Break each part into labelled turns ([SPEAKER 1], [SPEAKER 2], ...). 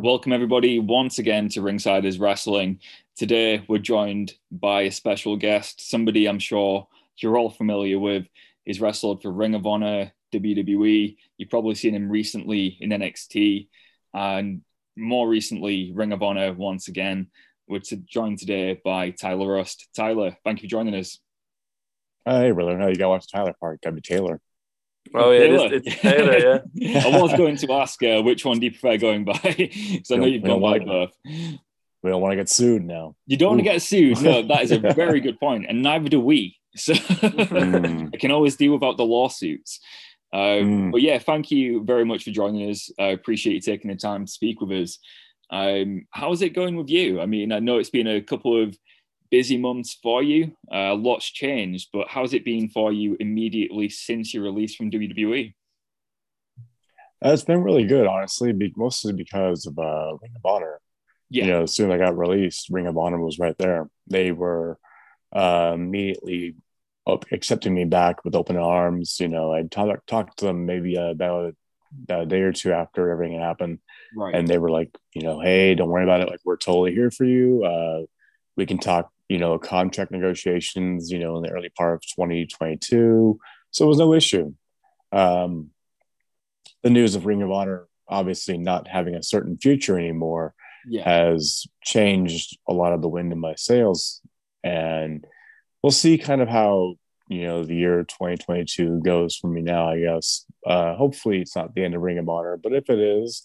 [SPEAKER 1] Welcome, everybody, once again to Ringsiders Wrestling. Today, we're joined by a special guest, somebody I'm sure you're all familiar with. He's wrestled for Ring of Honor, WWE. You've probably seen him recently in NXT and more recently, Ring of Honor once again. We're joined today by Tyler Rust. Tyler, thank you for joining us.
[SPEAKER 2] Hey, brother. How you got to watch Tyler Park? Gotta be Taylor.
[SPEAKER 3] Oh, yeah, Taylor. It's, it's Taylor,
[SPEAKER 1] yeah. I was going to ask uh, which one do you prefer going by? Because I know you've gone by both.
[SPEAKER 2] We don't want to get sued now.
[SPEAKER 1] You don't Ooh. want to get sued. No, that is a very good point, and neither do we. So mm. I can always deal without the lawsuits. Um, mm. But yeah, thank you very much for joining us. I appreciate you taking the time to speak with us. Um, how's it going with you? I mean, I know it's been a couple of busy months for you. Uh, lots changed, but how's it been for you immediately since your release from WWE?
[SPEAKER 2] Uh, it's been really good, honestly, mostly because of uh, Ring of Honor. Yeah. You know, as soon as I got released, Ring of Honor was right there. They were uh, immediately accepting me back with open arms. You know, I talked talked to them maybe about, about a day or two after everything happened, right. and they were like, you know, hey, don't worry about it. Like, we're totally here for you. Uh, we can talk, you know, contract negotiations. You know, in the early part of 2022, so it was no issue. Um, the news of Ring of Honor obviously not having a certain future anymore yeah. has changed a lot of the wind in my sails and we'll see kind of how you know the year 2022 goes for me now i guess uh hopefully it's not the end of ring of honor but if it is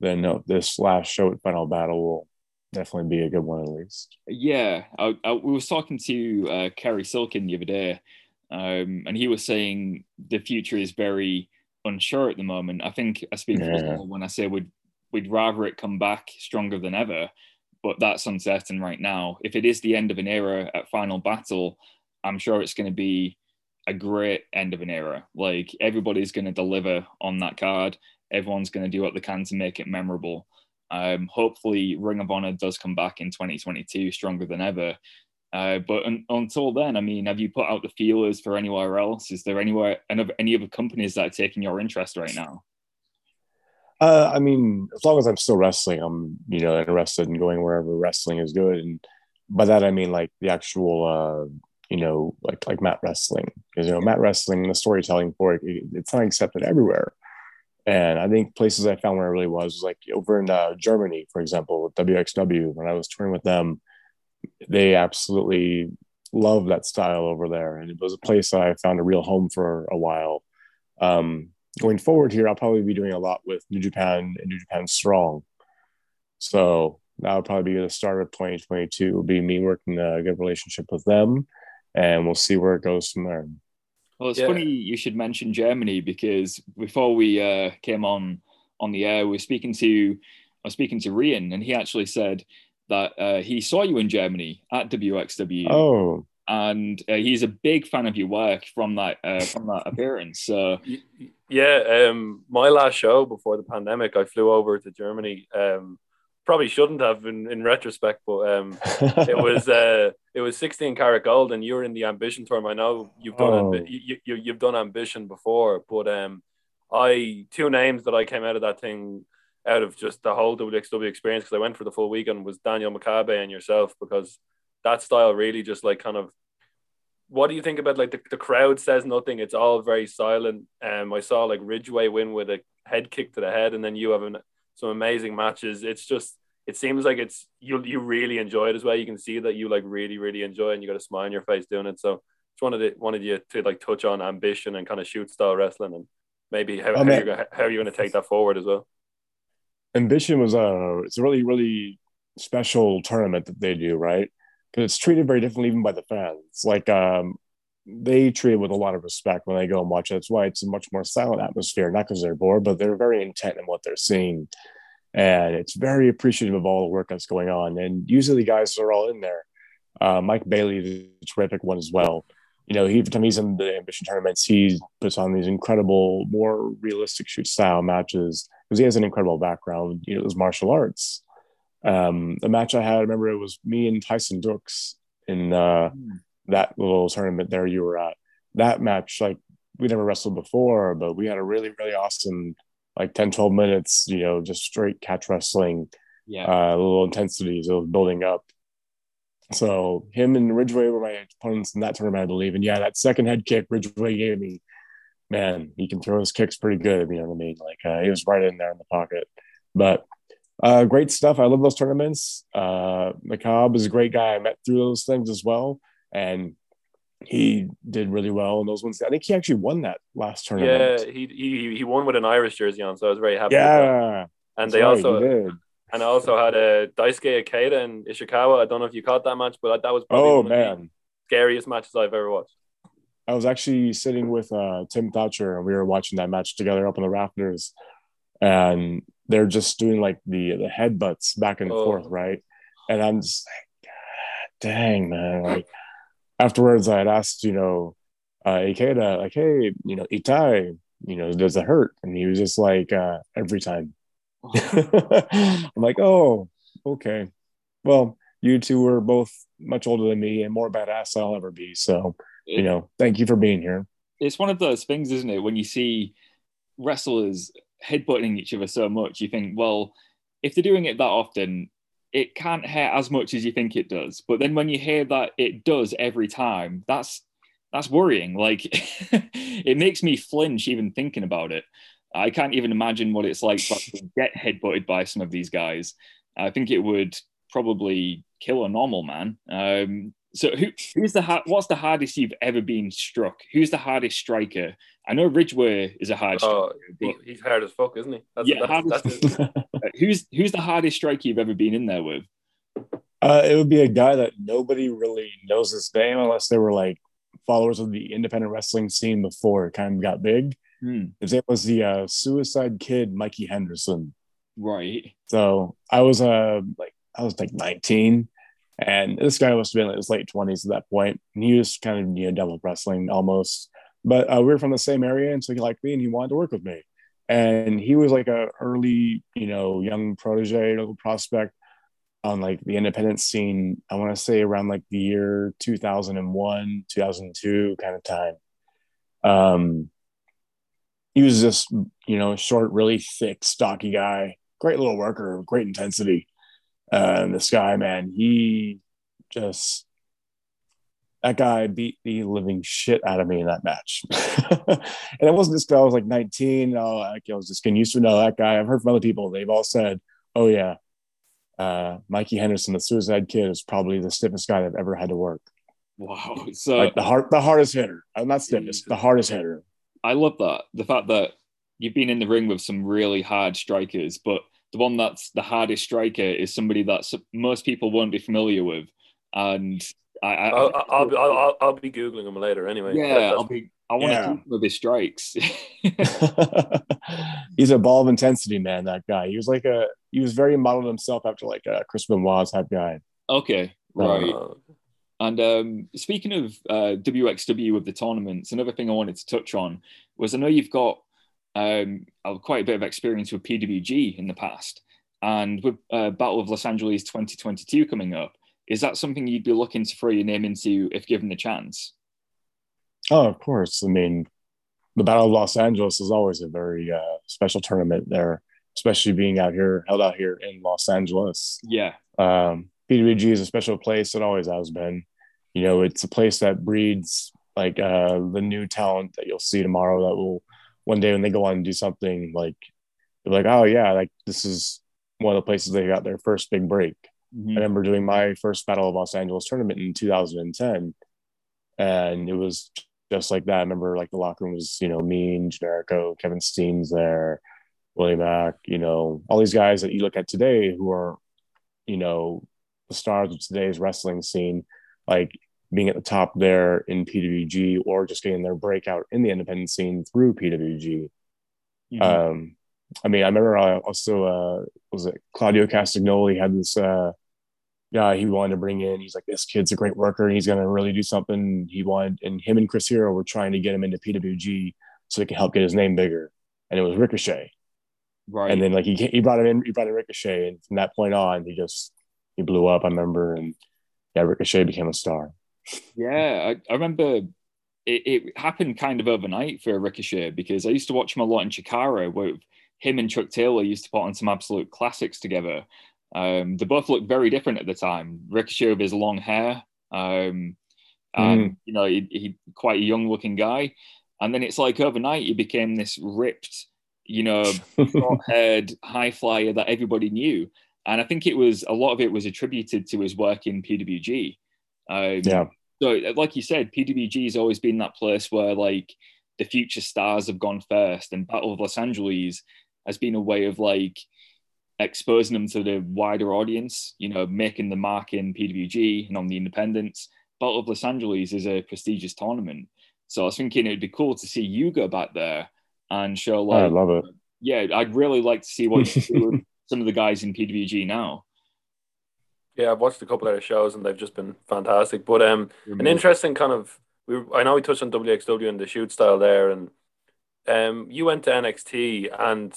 [SPEAKER 2] then no, this last show at final battle will definitely be a good one at least
[SPEAKER 1] yeah I, I, we was talking to uh, Cary Silkin the other day um, and he was saying the future is very unsure at the moment i think i speak yeah. when i say we'd we'd rather it come back stronger than ever but that's uncertain right now. If it is the end of an era at Final Battle, I'm sure it's going to be a great end of an era. Like everybody's going to deliver on that card. Everyone's going to do what they can to make it memorable. Um, hopefully, Ring of Honor does come back in 2022 stronger than ever. Uh, but un- until then, I mean, have you put out the feelers for anywhere else? Is there anywhere any other companies that are taking your interest right now?
[SPEAKER 2] Uh, I mean, as long as I'm still wrestling, I'm you know interested in going wherever wrestling is good, and by that I mean like the actual uh, you know like like mat wrestling because you know mat wrestling the storytelling for it it's not accepted everywhere, and I think places I found where I really was was like over in uh, Germany, for example, with WXW when I was touring with them, they absolutely love that style over there, and it was a place that I found a real home for a while. Um, going forward here, I'll probably be doing a lot with New Japan and New Japan Strong. So that'll probably be the start of 2022. Will be me working a good relationship with them, and we'll see where it goes from there.
[SPEAKER 1] Well, it's yeah. funny you should mention Germany because before we uh, came on on the air, we were speaking to I was speaking to Rian, and he actually said that uh, he saw you in Germany at WXW.
[SPEAKER 2] Oh,
[SPEAKER 1] and uh, he's a big fan of your work from that uh, from that appearance. So
[SPEAKER 3] yeah, um, my last show before the pandemic, I flew over to Germany. Um, probably shouldn't have in, in retrospect, but um, it was uh, it was 16 Carat Gold, and you were in the ambition term. I know you've done oh. you, you, you've done ambition before, but um, I two names that I came out of that thing out of just the whole WXW experience because I went for the full weekend was Daniel Makabe and yourself because that style really just like kind of what do you think about like the, the crowd says nothing it's all very silent um i saw like ridgeway win with a head kick to the head and then you have an, some amazing matches it's just it seems like it's you you really enjoy it as well you can see that you like really really enjoy it and you got a smile on your face doing it so just wanted to wanted you to like touch on ambition and kind of shoot style wrestling and maybe how, how, you're, how are you going to take that forward as well
[SPEAKER 2] ambition was a it's a really really special tournament that they do right because it's treated very differently even by the fans. Like um, they treat it with a lot of respect when they go and watch it. That's why it's a much more silent atmosphere, not because they're bored, but they're very intent in what they're seeing. And it's very appreciative of all the work that's going on. And usually the guys are all in there. Uh, Mike Bailey is a terrific one as well. You know, he every time he's in the ambition tournaments, he puts on these incredible, more realistic shoot style matches because he has an incredible background. You know, it was martial arts. Um, the match I had, I remember it was me and Tyson Dux in uh, mm. that little tournament there you were at. That match, like we never wrestled before, but we had a really, really awesome like 10, 12 minutes, you know, just straight catch wrestling,
[SPEAKER 1] yeah,
[SPEAKER 2] uh, little intensities, it was building up. So him and Ridgeway were my opponents in that tournament, I believe. And yeah, that second head kick Ridgeway gave me, man, he can throw his kicks pretty good. You know what I mean? Like uh, he was right in there in the pocket. But uh, great stuff. I love those tournaments. Uh, Makabe is a great guy. I met through those things as well, and he did really well in those ones. I think he actually won that last tournament.
[SPEAKER 3] Yeah, he he, he won with an Irish jersey on, so I was very happy.
[SPEAKER 2] Yeah,
[SPEAKER 3] and they right, also and I also had a Daisuke Ikeda and Ishikawa. I don't know if you caught that match, but that was probably
[SPEAKER 2] oh man,
[SPEAKER 3] scariest matches I've ever watched.
[SPEAKER 2] I was actually sitting with uh, Tim Thatcher and we were watching that match together up on the rafters, and they're just doing like the the headbutts back and oh. forth, right? And I'm just like, dang man, like afterwards I had asked, you know, uh, Ikeda, like, hey, you know, Itai, you know, does it hurt? And he was just like, uh, every time. I'm like, oh, okay. Well, you two were both much older than me and more badass than I'll ever be. So, you know, thank you for being here.
[SPEAKER 1] It's one of those things, isn't it? When you see wrestlers headbutting each other so much, you think, well, if they're doing it that often, it can't hurt as much as you think it does. But then when you hear that it does every time, that's that's worrying. Like it makes me flinch even thinking about it. I can't even imagine what it's like to get headbutted by some of these guys. I think it would probably kill a normal man. Um, so who, who's the what's the hardest you've ever been struck? Who's the hardest striker? I know Ridgeway is a hard oh,
[SPEAKER 3] striker. he's hard as fuck, isn't he?
[SPEAKER 1] That's, yeah, that's, that's, uh, who's who's the hardest striker you've ever been in there with?
[SPEAKER 2] Uh, it would be a guy that nobody really knows his name unless they were like followers of the independent wrestling scene before it kind of got big.
[SPEAKER 1] Hmm.
[SPEAKER 2] His name was the uh, Suicide Kid, Mikey Henderson.
[SPEAKER 1] Right.
[SPEAKER 2] So I was uh like I was like 19 and this guy must have been in his late 20s at that point. And he was kind of, you know, devil wrestling almost. But uh, we were from the same area. And so he liked me and he wanted to work with me. And he was like a early, you know, young protege, little prospect on like the independent scene. I want to say around like the year 2001, 2002 kind of time. Um, he was just, you know, short, really thick, stocky guy, great little worker, great intensity uh, and this guy, man, he just that guy beat the living shit out of me in that match. and it wasn't just I was like 19. Oh, I was just getting used to know that guy. I've heard from other people. They've all said, "Oh yeah, uh, Mikey Henderson, the Suicide Kid, is probably the stiffest guy I've ever had to work."
[SPEAKER 1] Wow, so
[SPEAKER 2] like the hard, the hardest hitter. I'm not stiffest, the hardest hitter.
[SPEAKER 1] I love that. The fact that you've been in the ring with some really hard strikers, but the one that's the hardest striker is somebody that most people won't be familiar with, and I, I
[SPEAKER 3] will I'll, I'll, I'll, I'll, be googling him later anyway.
[SPEAKER 1] Yeah, I'll be. I want yeah. to keep with his strikes.
[SPEAKER 2] He's a ball of intensity, man. That guy. He was like a. He was very modeled himself after like a Chris Benoit type guy.
[SPEAKER 1] Okay, right. Uh, and um, speaking of uh, WXW with the tournaments, another thing I wanted to touch on was I know you've got um, I've quite a bit of experience with PWG in the past. And with uh, Battle of Los Angeles 2022 coming up, is that something you'd be looking to throw your name into if given the chance?
[SPEAKER 2] Oh, of course. I mean, the Battle of Los Angeles is always a very uh, special tournament there, especially being out here, held out here in Los Angeles.
[SPEAKER 1] Yeah.
[SPEAKER 2] Um, PWG is a special place. It always has been. You know, it's a place that breeds like uh, the new talent that you'll see tomorrow that will one day when they go on and do something like they're like, oh yeah, like this is one of the places they got their first big break. Mm-hmm. I remember doing my first Battle of Los Angeles tournament in 2010, and it was just like that. I remember like the locker room was, you know, me and Generico, Kevin Steen's there, Willie Mack, you know, all these guys that you look at today who are, you know, the stars of today's wrestling scene. Like being at the top there in PWG or just getting their breakout in the independent scene through PWG. Mm-hmm. Um, I mean, I remember I also uh, was it Claudio Castagnoli had this uh, guy he wanted to bring in. He's like, this kid's a great worker. And he's going to really do something. He wanted, and him and Chris Hero were trying to get him into PWG so they can help get his name bigger. And it was Ricochet.
[SPEAKER 1] Right.
[SPEAKER 2] And then like he he brought him in, he brought in Ricochet, and from that point on, he just he blew up. I remember, and yeah, Ricochet became a star.
[SPEAKER 1] Yeah, I, I remember it, it, happened kind of overnight for Ricochet because I used to watch him a lot in Chikara where him and Chuck Taylor used to put on some absolute classics together. Um, they both looked very different at the time. Ricochet with his long hair, um, and mm. you know, he, he quite a young looking guy. And then it's like overnight he became this ripped, you know, short-haired high flyer that everybody knew. And I think it was a lot of it was attributed to his work in PWG. Um, yeah. So, like you said, PWG has always been that place where like the future stars have gone first, and Battle of Los Angeles has been a way of like exposing them to the wider audience. You know, making the mark in PWG and on the independents. Battle of Los Angeles is a prestigious tournament, so I was thinking it'd be cool to see you go back there and show like.
[SPEAKER 2] I love it.
[SPEAKER 1] Yeah, I'd really like to see what you do with some of the guys in PWG now.
[SPEAKER 3] Yeah, I've watched a couple of their shows and they've just been fantastic. But um, an interesting kind of we I know we touched on WXW and the shoot style there, and um, you went to NXT and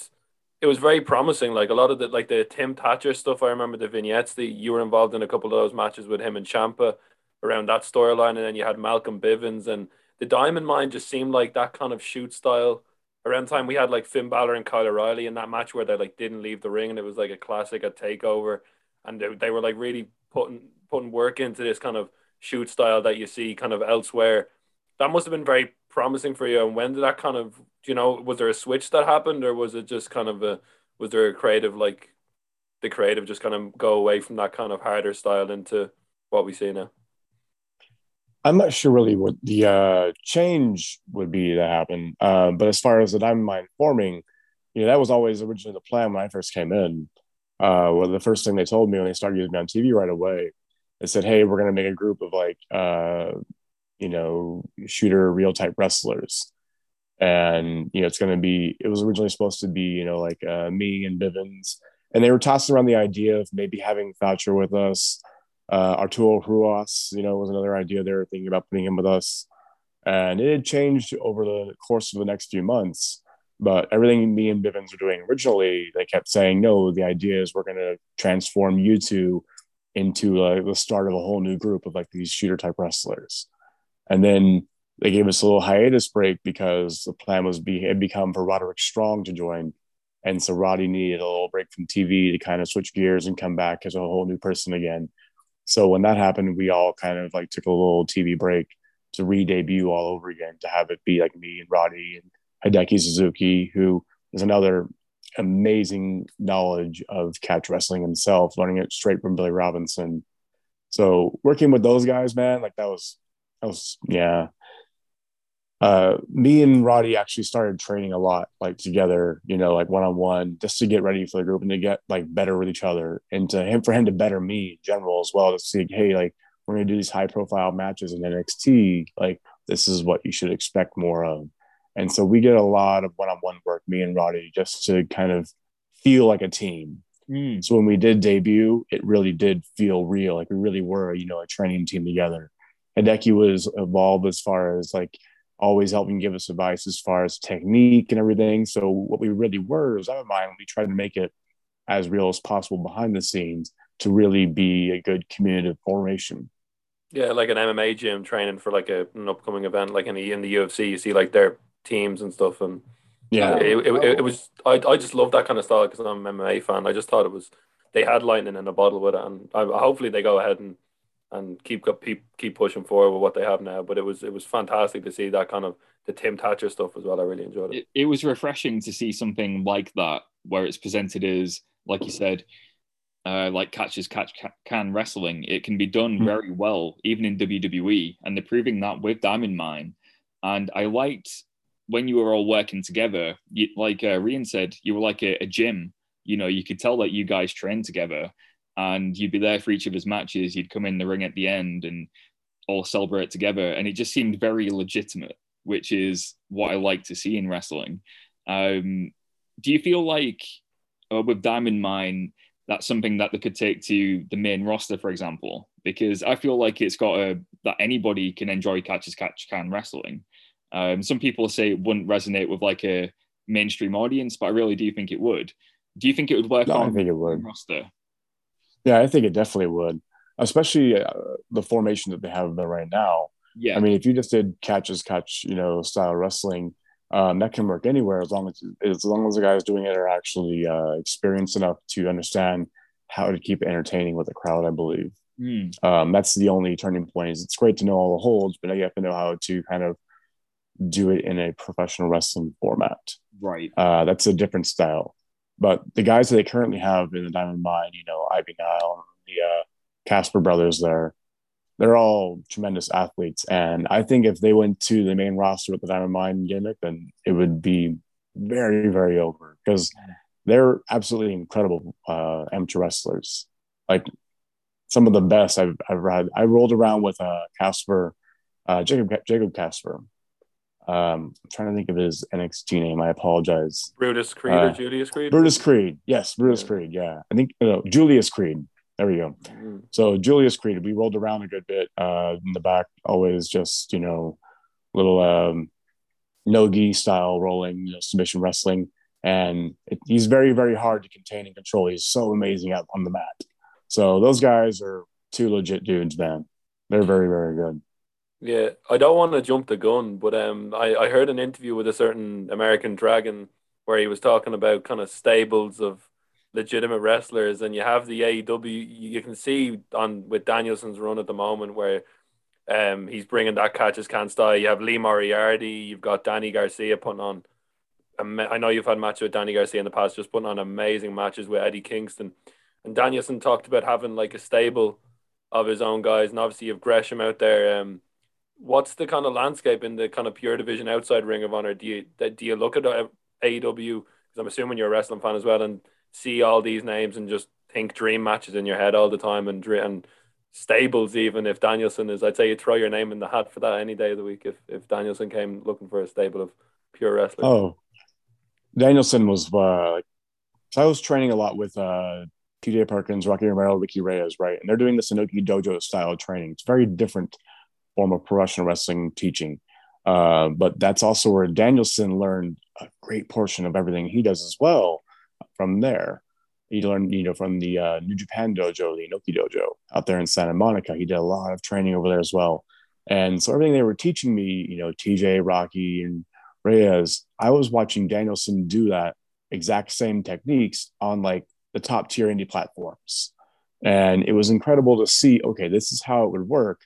[SPEAKER 3] it was very promising. Like a lot of the like the Tim Thatcher stuff. I remember the vignettes that you were involved in a couple of those matches with him and Ciampa around that storyline, and then you had Malcolm Bivens and the Diamond Mine just seemed like that kind of shoot style. Around time we had like Finn Balor and Kyle O'Reilly in that match where they like didn't leave the ring and it was like a classic a takeover, and they, they were like really putting putting work into this kind of shoot style that you see kind of elsewhere. That must have been very promising for you. And when did that kind of, you know, was there a switch that happened, or was it just kind of a, was there a creative like, the creative just kind of go away from that kind of harder style into what we see now?
[SPEAKER 2] I'm not sure really what the uh, change would be to happen. Uh, but as far as the Diamond Mine forming, you know, that was always originally the plan when I first came in. Uh, well, the first thing they told me when they started using me on TV right away, they said, "Hey, we're going to make a group of like, uh, you know, shooter real type wrestlers." And you know, it's going to be. It was originally supposed to be, you know, like uh, me and Bivens, and they were tossing around the idea of maybe having Thatcher with us. Uh, Arturo Ruas, you know, was another idea they were thinking about putting him with us. And it had changed over the course of the next few months. But everything me and Bivens were doing originally, they kept saying, no, the idea is we're going to transform you two into uh, the start of a whole new group of like these shooter type wrestlers. And then they gave us a little hiatus break because the plan was be had become for Roderick Strong to join. And so Roddy needed a little break from TV to kind of switch gears and come back as a whole new person again. So when that happened, we all kind of like took a little TV break to re-debut all over again, to have it be like me and Roddy and Hideki Suzuki, who is another amazing knowledge of catch wrestling himself, learning it straight from Billy Robinson. So working with those guys, man, like that was that was yeah, uh, me and Roddy actually started training a lot, like together, you know, like one on one, just to get ready for the group and to get like better with each other, and to him for him to better me in general as well. To see, hey, like we're gonna do these high profile matches in NXT, like this is what you should expect more of. And so we get a lot of one on one work, me and Roddy, just to kind of feel like a team. Mm. So when we did debut, it really did feel real, like we really were, you know, a training team together. Hideki was evolved as far as like always helping give us advice as far as technique and everything. So what we really were was out of mind. We tried to make it as real as possible behind the scenes to really be a good community of formation.
[SPEAKER 3] Yeah, like an MMA gym training for like a, an upcoming event, like in the in the UFC, you see like their teams and stuff, and yeah, it, it, it, it was. I I just love that kind of style because I'm an MMA fan. I just thought it was they had lightning in a bottle with it, and I, hopefully they go ahead and and keep keep keep pushing forward with what they have now. But it was it was fantastic to see that kind of the Tim Thatcher stuff as well. I really enjoyed it.
[SPEAKER 1] It, it was refreshing to see something like that where it's presented as, like you said, uh, like catches catch can wrestling. It can be done mm-hmm. very well, even in WWE, and they're proving that with Diamond Mine. And I liked when you were all working together. You, like uh, Rian said, you were like a, a gym. You know, you could tell that you guys trained together and you'd be there for each of his matches. You'd come in the ring at the end and all celebrate together, and it just seemed very legitimate, which is what I like to see in wrestling. Um, do you feel like uh, with Diamond Mine, that's something that they could take to the main roster, for example? Because I feel like it's got a that anybody can enjoy catch as catch can wrestling. Um, some people say it wouldn't resonate with like a mainstream audience, but I really do think it would. Do you think it would work
[SPEAKER 2] no,
[SPEAKER 1] on
[SPEAKER 2] I think it would.
[SPEAKER 1] roster?
[SPEAKER 2] Yeah, I think it definitely would, especially uh, the formation that they have there right now. Yeah, I mean, if you just did catch as catch, you know, style wrestling, Um, that can work anywhere as long as as long as the guys doing it are actually uh, experienced enough to understand how to keep entertaining with the crowd. I believe mm. um, that's the only turning point. Is it's great to know all the holds, but now you have to know how to kind of do it in a professional wrestling format.
[SPEAKER 1] Right.
[SPEAKER 2] Uh, that's a different style. But the guys that they currently have in the Diamond Mine, you know, Ivy Nile, the uh, Casper brothers, there, they're all tremendous athletes. And I think if they went to the main roster with the Diamond Mine gimmick, then it would be very, very over because they're absolutely incredible uh, amateur wrestlers. Like some of the best I've ever had. I rolled around with uh, Casper, uh, Jacob Jacob Casper, um, I'm trying to think of his NXT name. I apologize.
[SPEAKER 3] Brutus Creed uh, or Julius Creed?
[SPEAKER 2] Brutus Creed. Yes, Brutus yeah. Creed. Yeah. I think no, Julius Creed. There we go. Mm-hmm. So Julius Creed, we rolled around a good bit uh, in the back, always just, you know, little um, no-gi style rolling, you know, submission wrestling. And it, he's very, very hard to contain and control. He's so amazing out on the mat. So those guys are two legit dudes, man. They're very, very good.
[SPEAKER 3] Yeah, I don't want to jump the gun, but um, I, I heard an interview with a certain American Dragon where he was talking about kind of stables of legitimate wrestlers, and you have the AEW. You can see on with Danielson's run at the moment where um he's bringing that catches can style. You have Lee Moriarty, you've got Danny Garcia putting on. I know you've had matches with Danny Garcia in the past, just putting on amazing matches with Eddie Kingston, and Danielson talked about having like a stable of his own guys, and obviously you have Gresham out there. Um, what's the kind of landscape in the kind of pure division outside Ring of Honor? Do you do you look at AEW? Because I'm assuming you're a wrestling fan as well, and see all these names and just think dream matches in your head all the time, and and stables even if Danielson is, I'd say you throw your name in the hat for that any day of the week if if Danielson came looking for a stable of pure wrestling.
[SPEAKER 2] Oh, Danielson was uh, I was training a lot with uh, TJ Perkins, Rocky Romero, Ricky Reyes, right? And they're doing the Inoki Dojo style training. It's very different form of professional wrestling teaching. Uh, but that's also where Danielson learned a great portion of everything he does as well from there. He learned, you know, from the uh, New Japan dojo, the Inoki dojo out there in Santa Monica. He did a lot of training over there as well. And so everything they were teaching me, you know, TJ, Rocky, and Reyes, I was watching Danielson do that exact same techniques on like the top tier indie platforms. And it was incredible to see, okay, this is how it would work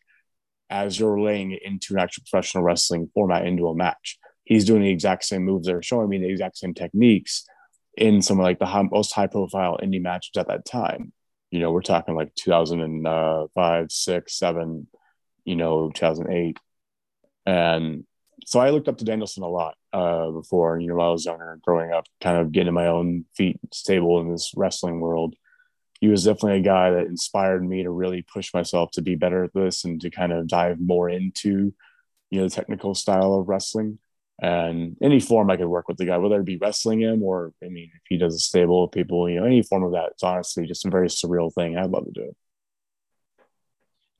[SPEAKER 2] as you're laying it into an actual professional wrestling format into a match. He's doing the exact same moves. They're showing me the exact same techniques in some of like the high, most high profile indie matches at that time. You know, we're talking like 2005, six, seven, you know, 2008. And so I looked up to Danielson a lot uh, before, you know, while I was younger, growing up, kind of getting my own feet stable in this wrestling world he was definitely a guy that inspired me to really push myself to be better at this and to kind of dive more into you know the technical style of wrestling and any form I could work with the guy, whether it be wrestling him or I mean if he does a stable of people, you know, any form of that. It's honestly just a very surreal thing. I'd love to do it.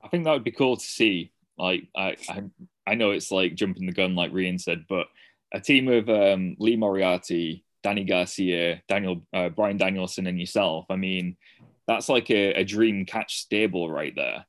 [SPEAKER 1] I think that would be cool to see. Like I, I, I know it's like jumping the gun, like Rian said, but a team of um, Lee Moriarty, Danny Garcia, Daniel, uh, Bryan Danielson, and yourself. I mean, that's like a, a dream catch stable right there.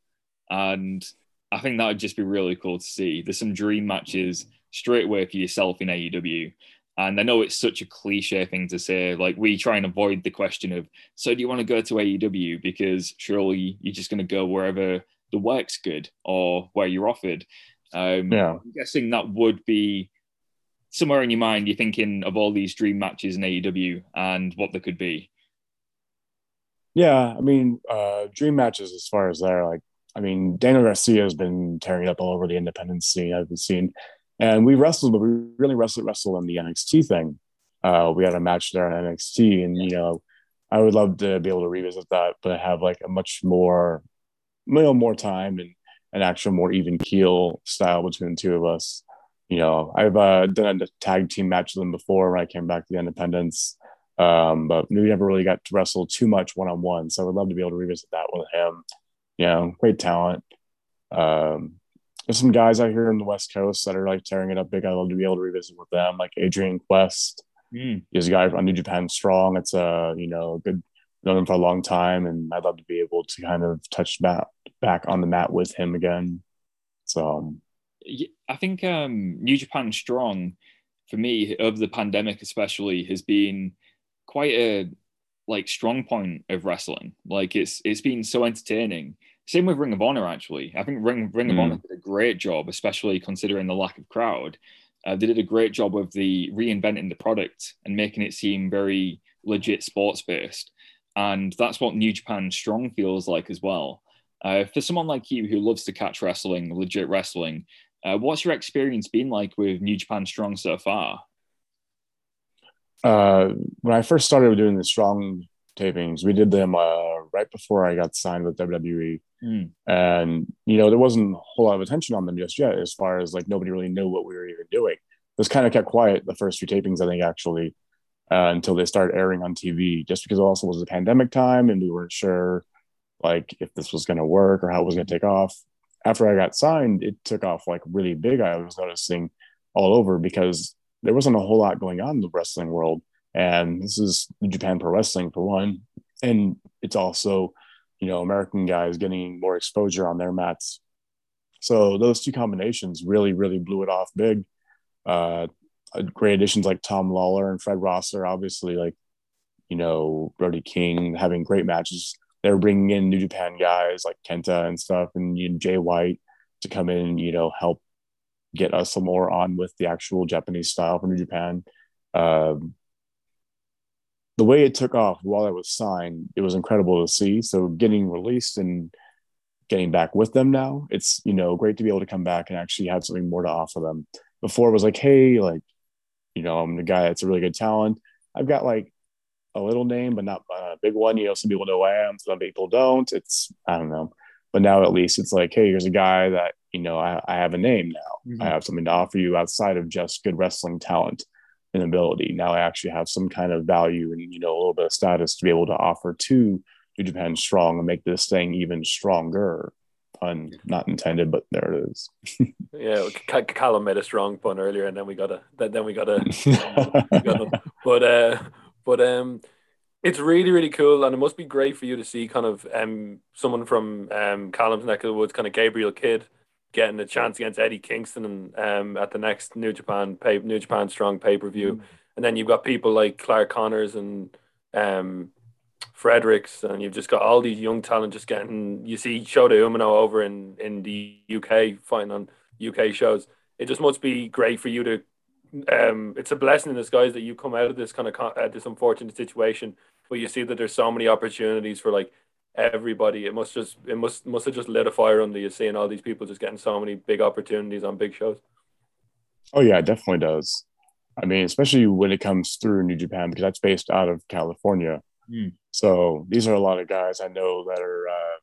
[SPEAKER 1] And I think that would just be really cool to see. There's some dream matches straight away for yourself in AEW. And I know it's such a cliche thing to say. Like we try and avoid the question of, so do you want to go to AEW? Because surely you're just going to go wherever the work's good or where you're offered. Um, yeah. I'm guessing that would be somewhere in your mind. You're thinking of all these dream matches in AEW and what they could be.
[SPEAKER 2] Yeah, I mean, uh, dream matches as far as there, like, I mean, Daniel Garcia has been tearing up all over the independent scene. I've been seeing, and we wrestled, but we really wrestled wrestled on the NXT thing. Uh, we had a match there on NXT, and you know, I would love to be able to revisit that, but have like a much more, you know, more time and an actual more even keel style between the two of us. You know, I've uh, done a tag team match with them before when I came back to the independents. Um, but we never really got to wrestle too much one on one. So I would love to be able to revisit that with him. You know, great talent. Um, there's some guys out here in the West Coast that are like tearing it up big. I'd love to be able to revisit with them, like Adrian Quest. Mm. He's a guy on New Japan Strong. It's a you know good known him for a long time, and I'd love to be able to kind of touch back back on the mat with him again. So,
[SPEAKER 1] I think um, New Japan Strong for me over the pandemic especially has been quite a like strong point of wrestling. Like it's it's been so entertaining. Same with Ring of Honor actually. I think Ring Ring of mm. Honor did a great job, especially considering the lack of crowd. Uh, they did a great job of the reinventing the product and making it seem very legit sports based. And that's what New Japan Strong feels like as well. Uh, for someone like you who loves to catch wrestling, legit wrestling, uh, what's your experience been like with New Japan Strong so far?
[SPEAKER 2] Uh, when I first started doing the Strong tapings, we did them uh, right before I got signed with WWE. Mm. And, you know, there wasn't a whole lot of attention on them just yet, as far as like nobody really knew what we were even doing. It was kind of kept quiet the first few tapings, I think, actually, uh, until they started airing on TV, just because it also was a pandemic time and we weren't sure like if this was going to work or how it was going to take off. After I got signed, it took off like really big. I was noticing all over because there wasn't a whole lot going on in the wrestling world. And this is Japan Pro Wrestling for one. And it's also, you know, American guys getting more exposure on their mats. So those two combinations really, really blew it off big. Uh, great additions like Tom Lawlor and Fred Rosser, obviously, like, you know, Brody King having great matches. They were bringing in New Japan guys like Kenta and stuff and you know, Jay White to come in, you know, help get us some more on with the actual Japanese style from New Japan. Um, the way it took off while I was signed, it was incredible to see. So getting released and getting back with them now, it's you know great to be able to come back and actually have something more to offer them. Before it was like, hey, like, you know, I'm the guy that's a really good talent. I've got like a little name, but not a big one. You know, some people know I am, some people don't. It's I don't know. But now at least it's like, hey, here's a guy that, you know, I, I have a name now. Mm-hmm. I have something to offer you outside of just good wrestling talent and ability. Now I actually have some kind of value and, you know, a little bit of status to be able to offer to New Japan Strong and make this thing even stronger. Pun not intended, but there it is.
[SPEAKER 3] yeah, Callum made a strong pun earlier, and then we got a then we got a. but uh, but um, it's really really cool, and it must be great for you to see kind of um someone from um Callum's neck of the woods, kind of Gabriel Kidd, getting a chance against Eddie Kingston and um at the next New Japan pay New Japan Strong pay per view, mm-hmm. and then you've got people like Clark Connors and um Fredericks, and you've just got all these young talent just getting. You see Shota Umino over in in the UK fighting on UK shows. It just must be great for you to um, it's a blessing in disguise that you come out of this kind of uh, this unfortunate situation but you see that there's so many opportunities for like everybody. It must just it must must have just lit a fire under you seeing all these people just getting so many big opportunities on big shows.
[SPEAKER 2] Oh yeah, it definitely does. I mean, especially when it comes through New Japan because that's based out of California. Mm. So these are a lot of guys I know that are. Uh,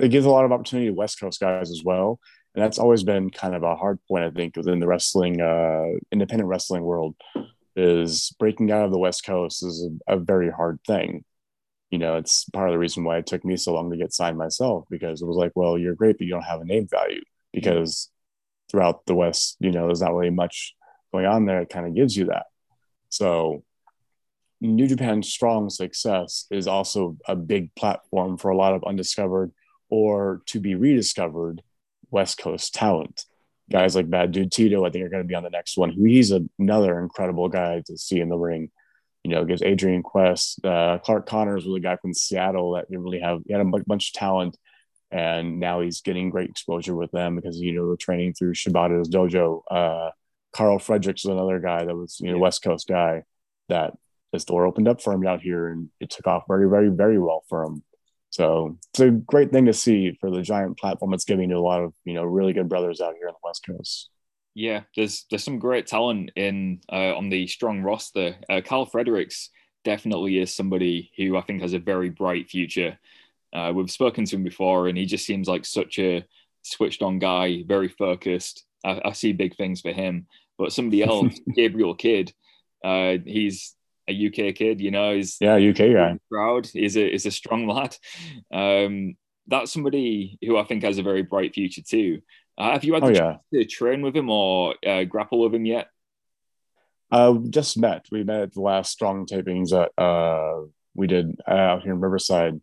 [SPEAKER 2] it gives a lot of opportunity to West Coast guys as well, and that's always been kind of a hard point I think within the wrestling, uh, independent wrestling world is breaking out of the West Coast is a, a, very hard thing. You know, it's part of the reason why it took me so long to get signed myself because it was like, well, you're great, but you don't have a name value mm-hmm. because throughout the West, you know, there's not really much going on there. It kind of gives you that. So, New Japan's Strong success is also a big platform for a lot of undiscovered or to be rediscovered West Coast talent guys like Bad Dude Tito, I think are going to be on the next one. He's another incredible guy to see in the ring. You know, gives Adrian Quest, uh, Clark Connors was a guy from Seattle that didn't really have, he had a bunch of talent. And now he's getting great exposure with them because, you know, they're training through Shibata's dojo. Uh, Karl Fredericks is another guy that was, you know, West Coast guy that this door opened up for him out here and it took off very, very, very well for him. So it's a great thing to see for the giant platform it's giving to a lot of you know really good brothers out here on the West Coast.
[SPEAKER 1] Yeah, there's there's some great talent in uh, on the strong roster. Uh, Karl Fredericks definitely is somebody who I think has a very bright future. Uh, we've spoken to him before, and he just seems like such a switched on guy, very focused. I, I see big things for him. But somebody else, Gabriel Kidd, uh, he's a UK kid, you know, is
[SPEAKER 2] yeah, UK guy.
[SPEAKER 1] Proud, is a is a strong lad. Um, that's somebody who I think has a very bright future too. Uh, have you had the oh, chance yeah. to train with him or uh, grapple with him yet?
[SPEAKER 2] Uh, just met. We met at the last strong tapings that uh, we did out here in Riverside.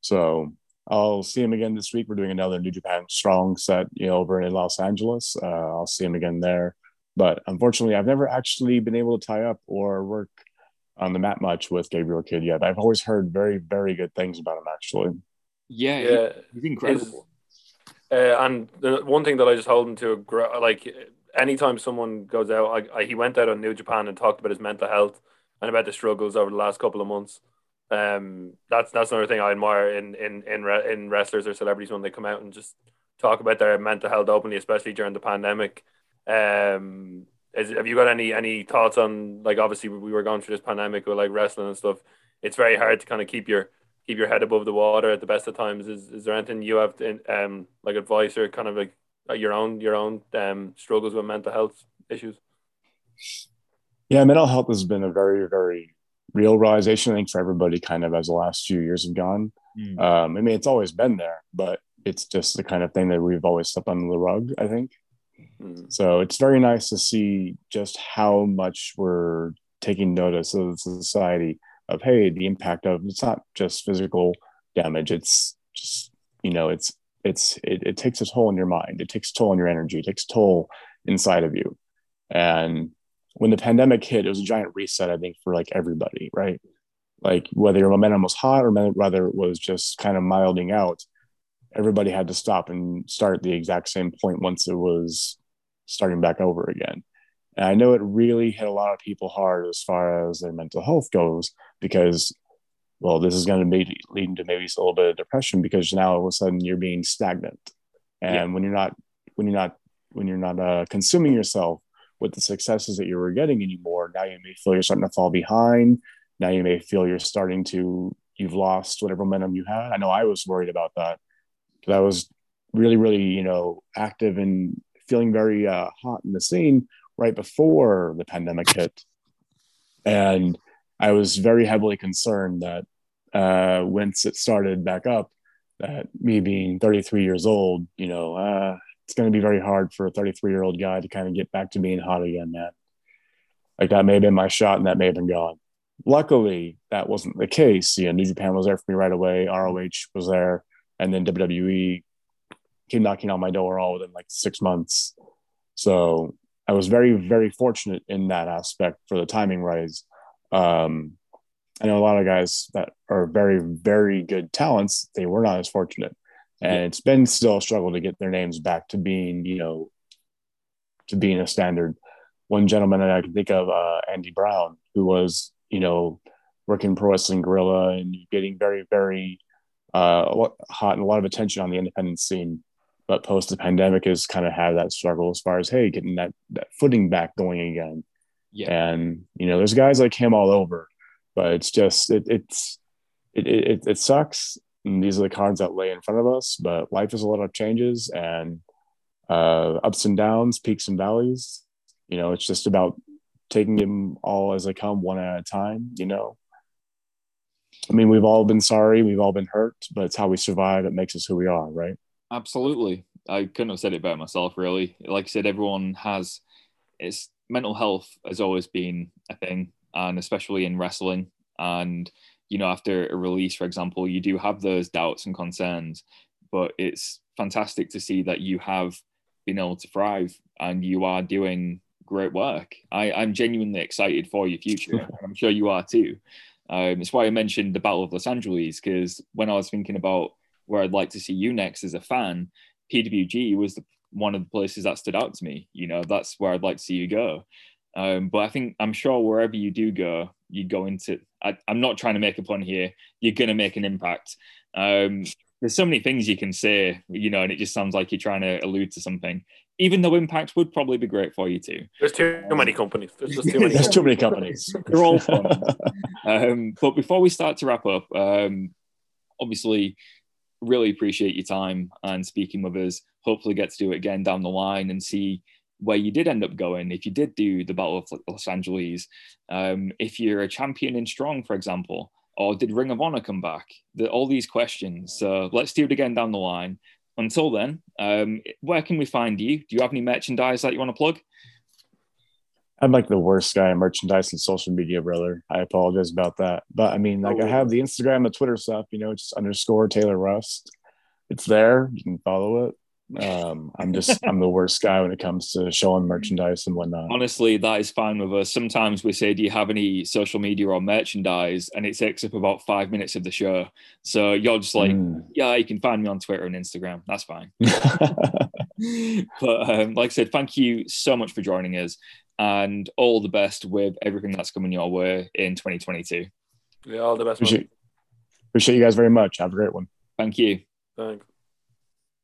[SPEAKER 2] So I'll see him again this week. We're doing another New Japan Strong set, you know, over in Los Angeles. Uh, I'll see him again there But unfortunately, I've never actually been able to tie up or work on the mat much with Gabriel Kidd yet. I've always heard very, very good things about him, actually.
[SPEAKER 1] Yeah, yeah. he's incredible.
[SPEAKER 3] Uh, and the one thing that I just hold him to, like, anytime someone goes out, I, I, he went out on New Japan and talked about his mental health and about the struggles over the last couple of months. Um, that's that's another thing I admire in in in in wrestlers or celebrities when they come out and just talk about their mental health openly, especially during the pandemic. Um, is, have you got any any thoughts on like obviously we were going through this pandemic with like wrestling and stuff. It's very hard to kind of keep your keep your head above the water at the best of times. Is is there anything you have to, um like advice or kind of like your own your own um struggles with mental health issues?
[SPEAKER 2] Yeah, mental health has been a very very real realization. I think for everybody, kind of as the last few years have gone. Mm. Um, I mean, it's always been there, but it's just the kind of thing that we've always swept under the rug. I think. Mm. So it's very nice to see just how much we're taking notice of the society of hey, the impact of it's not just physical damage; it's just you know, it's it's it, it takes a toll on your mind, it takes toll on your energy, it takes toll inside of you, and when the pandemic hit, it was a giant reset, I think, for like everybody, right? Like whether your momentum was hot or whether it was just kind of milding out, everybody had to stop and start at the exact same point once it was starting back over again. And I know it really hit a lot of people hard as far as their mental health goes because, well, this is going to be leading to maybe a little bit of depression because now all of a sudden you're being stagnant, and yeah. when you're not when you're not when you're not uh, consuming yourself with the successes that you were getting anymore, now you may feel you're starting to fall behind. Now you may feel you're starting to you've lost whatever momentum you had. I know I was worried about that because I was really really you know active and feeling very uh, hot in the scene right before the pandemic hit. And I was very heavily concerned that uh, once it started back up, that me being 33 years old, you know, uh, it's going to be very hard for a 33 year old guy to kind of get back to being hot again, man. Like that may have been my shot and that may have been gone. Luckily, that wasn't the case. You know, New Japan was there for me right away. ROH was there. And then WWE came knocking on my door all within like six months. So I was very, very fortunate in that aspect for the timing rise. Um, I know a lot of guys that are very, very good talents. They were not as fortunate, and yeah. it's been still a struggle to get their names back to being, you know, to being a standard. One gentleman that I can think of, uh, Andy Brown, who was, you know, working Pro Wrestling Guerrilla and getting very, very uh, hot and a lot of attention on the independent scene but post the pandemic has kind of had that struggle as far as hey getting that that footing back going again. Yeah. And you know there's guys like him all over but it's just it, it's it, it it sucks. And these are the cards that lay in front of us but life is a lot of changes and uh, ups and downs peaks and valleys. You know it's just about taking them all as they come one at a time you know? I mean we've all been sorry we've all been hurt but it's how we survive that makes us who we are right
[SPEAKER 1] Absolutely. I couldn't have said it better myself, really. Like I said, everyone has its mental health has always been a thing, and especially in wrestling. And, you know, after a release, for example, you do have those doubts and concerns, but it's fantastic to see that you have been able to thrive and you are doing great work. I, I'm genuinely excited for your future. I'm sure you are too. Um, it's why I mentioned the Battle of Los Angeles, because when I was thinking about where I'd like to see you next as a fan, PWG was the, one of the places that stood out to me. You know, that's where I'd like to see you go. Um, but I think I'm sure wherever you do go, you go into. I, am not trying to make a pun here. You're going to make an impact. Um, there's so many things you can say, you know, and it just sounds like you're trying to allude to something. Even though Impact would probably be great for you too.
[SPEAKER 3] There's too many companies. There's
[SPEAKER 2] just too many. There's too many companies.
[SPEAKER 1] They're all fun. um, but before we start to wrap up, um, obviously really appreciate your time and speaking with us. Hopefully, get to do it again down the line and see where you did end up going. If you did do the Battle of Los Angeles, um, if you're a champion in Strong, for example, or did Ring of Honor come back? The, all these questions. So let's do it again down the line. Until then, um, where can we find you? Do you have any merchandise that you want to plug?
[SPEAKER 2] I'm like the worst guy in merchandise and social media, brother. I apologize about that. But I mean, like, I have the Instagram, the Twitter stuff, you know, just underscore Taylor Rust. It's there. You can follow it. Um, I'm just I'm the worst guy when it comes to showing merchandise and whatnot.
[SPEAKER 1] Honestly, that is fine with us. Sometimes we say, "Do you have any social media or merchandise?" and it takes up about five minutes of the show. So you're just like, mm. "Yeah, you can find me on Twitter and Instagram. That's fine." but um, like I said, thank you so much for joining us, and all the best with everything that's coming your way in 2022.
[SPEAKER 3] Yeah, all the best.
[SPEAKER 2] Appreciate, appreciate you guys very much. Have a great one.
[SPEAKER 1] Thank you.
[SPEAKER 3] Thanks.